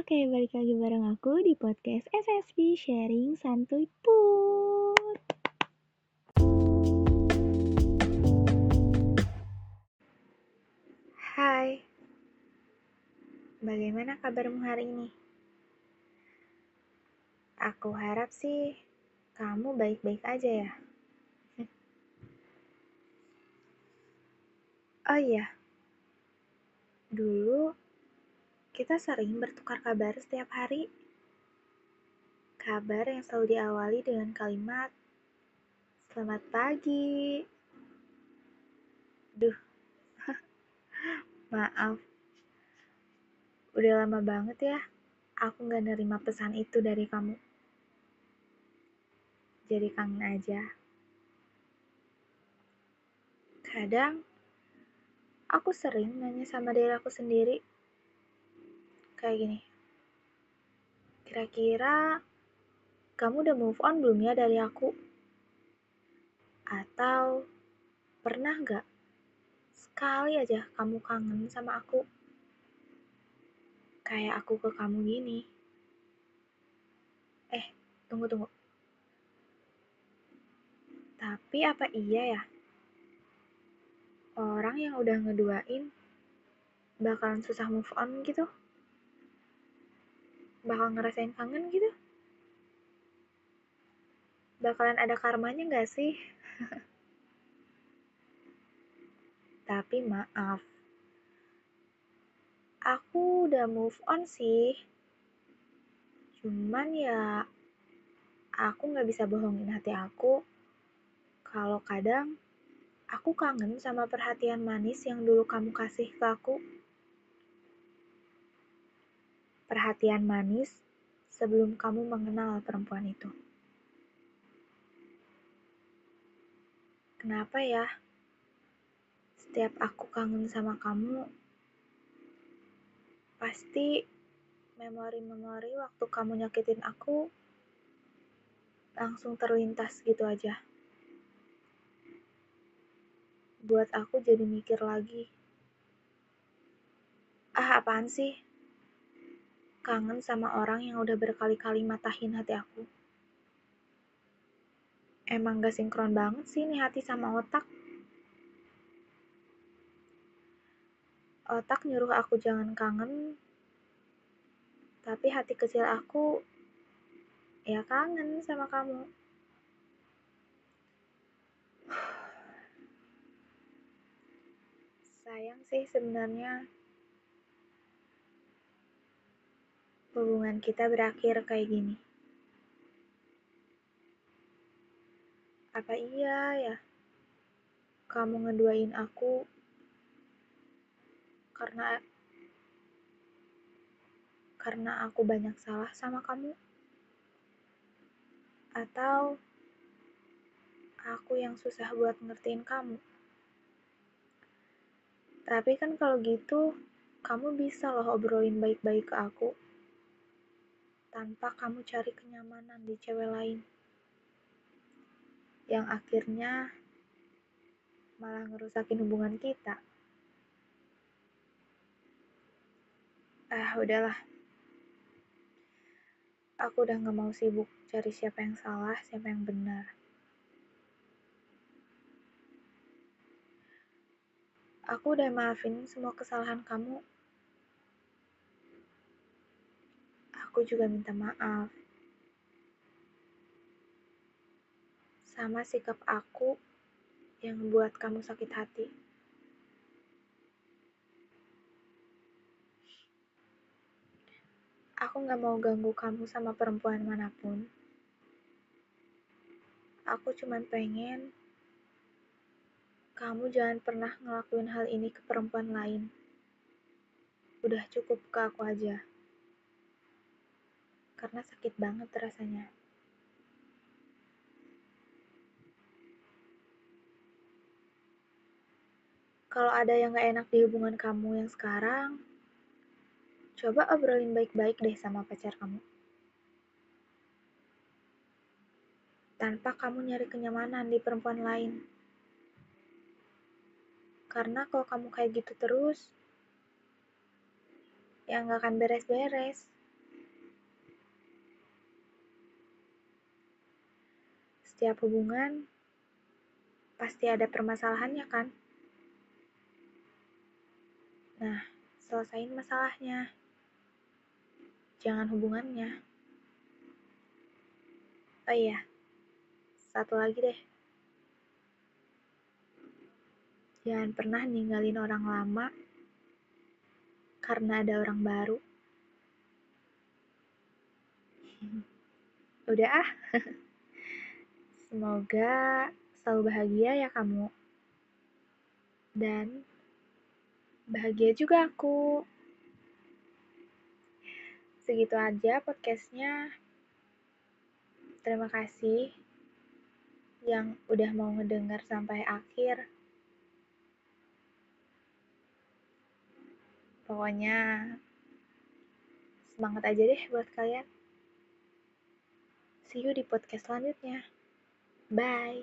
Oke, balik lagi bareng aku di podcast SSB Sharing Santuy Put. Hai, bagaimana kabarmu hari ini? Aku harap sih kamu baik-baik aja ya. Oh iya, dulu kita sering bertukar kabar setiap hari. Kabar yang selalu diawali dengan kalimat, Selamat pagi. Duh, maaf. Udah lama banget ya, aku gak nerima pesan itu dari kamu. Jadi kangen aja. Kadang, aku sering nanya sama diri aku sendiri, kayak gini. Kira-kira kamu udah move on belum ya dari aku? Atau pernah gak sekali aja kamu kangen sama aku? Kayak aku ke kamu gini. Eh, tunggu-tunggu. Tapi apa iya ya? Orang yang udah ngeduain bakalan susah move on gitu? Bakal ngerasain kangen gitu? Bakalan ada karmanya gak sih? Tapi maaf, aku udah move on sih. Cuman ya, aku gak bisa bohongin hati aku kalau kadang aku kangen sama perhatian manis yang dulu kamu kasih ke aku. Perhatian manis sebelum kamu mengenal perempuan itu. Kenapa ya? Setiap aku kangen sama kamu, pasti memori-memori waktu kamu nyakitin aku langsung terlintas gitu aja. Buat aku jadi mikir lagi. Ah, apaan sih? Kangen sama orang yang udah berkali-kali matahin hati aku. Emang gak sinkron banget sih nih hati sama otak. Otak nyuruh aku jangan kangen, tapi hati kecil aku ya kangen sama kamu. Sayang sih sebenarnya hubungan kita berakhir kayak gini. Apa iya ya? Kamu ngeduain aku karena karena aku banyak salah sama kamu? Atau aku yang susah buat ngertiin kamu? Tapi kan kalau gitu, kamu bisa loh obrolin baik-baik ke aku tanpa kamu cari kenyamanan di cewek lain. Yang akhirnya malah ngerusakin hubungan kita. Ah, udahlah. Aku udah gak mau sibuk cari siapa yang salah, siapa yang benar. Aku udah maafin semua kesalahan kamu aku juga minta maaf. Sama sikap aku yang membuat kamu sakit hati. Aku gak mau ganggu kamu sama perempuan mana pun. Aku cuma pengen kamu jangan pernah ngelakuin hal ini ke perempuan lain. Udah cukup ke aku aja karena sakit banget rasanya. Kalau ada yang gak enak di hubungan kamu yang sekarang, coba obrolin baik-baik deh sama pacar kamu. Tanpa kamu nyari kenyamanan di perempuan lain. Karena kalau kamu kayak gitu terus, ya gak akan beres-beres. Setiap hubungan pasti ada permasalahannya kan? Nah, selesain masalahnya. Jangan hubungannya. Oh iya, satu lagi deh. Jangan pernah ninggalin orang lama karena ada orang baru. Udah ah. Semoga selalu bahagia ya kamu. Dan bahagia juga aku. Segitu aja podcastnya. Terima kasih yang udah mau ngedengar sampai akhir. Pokoknya semangat aja deh buat kalian. See you di podcast selanjutnya. Bye.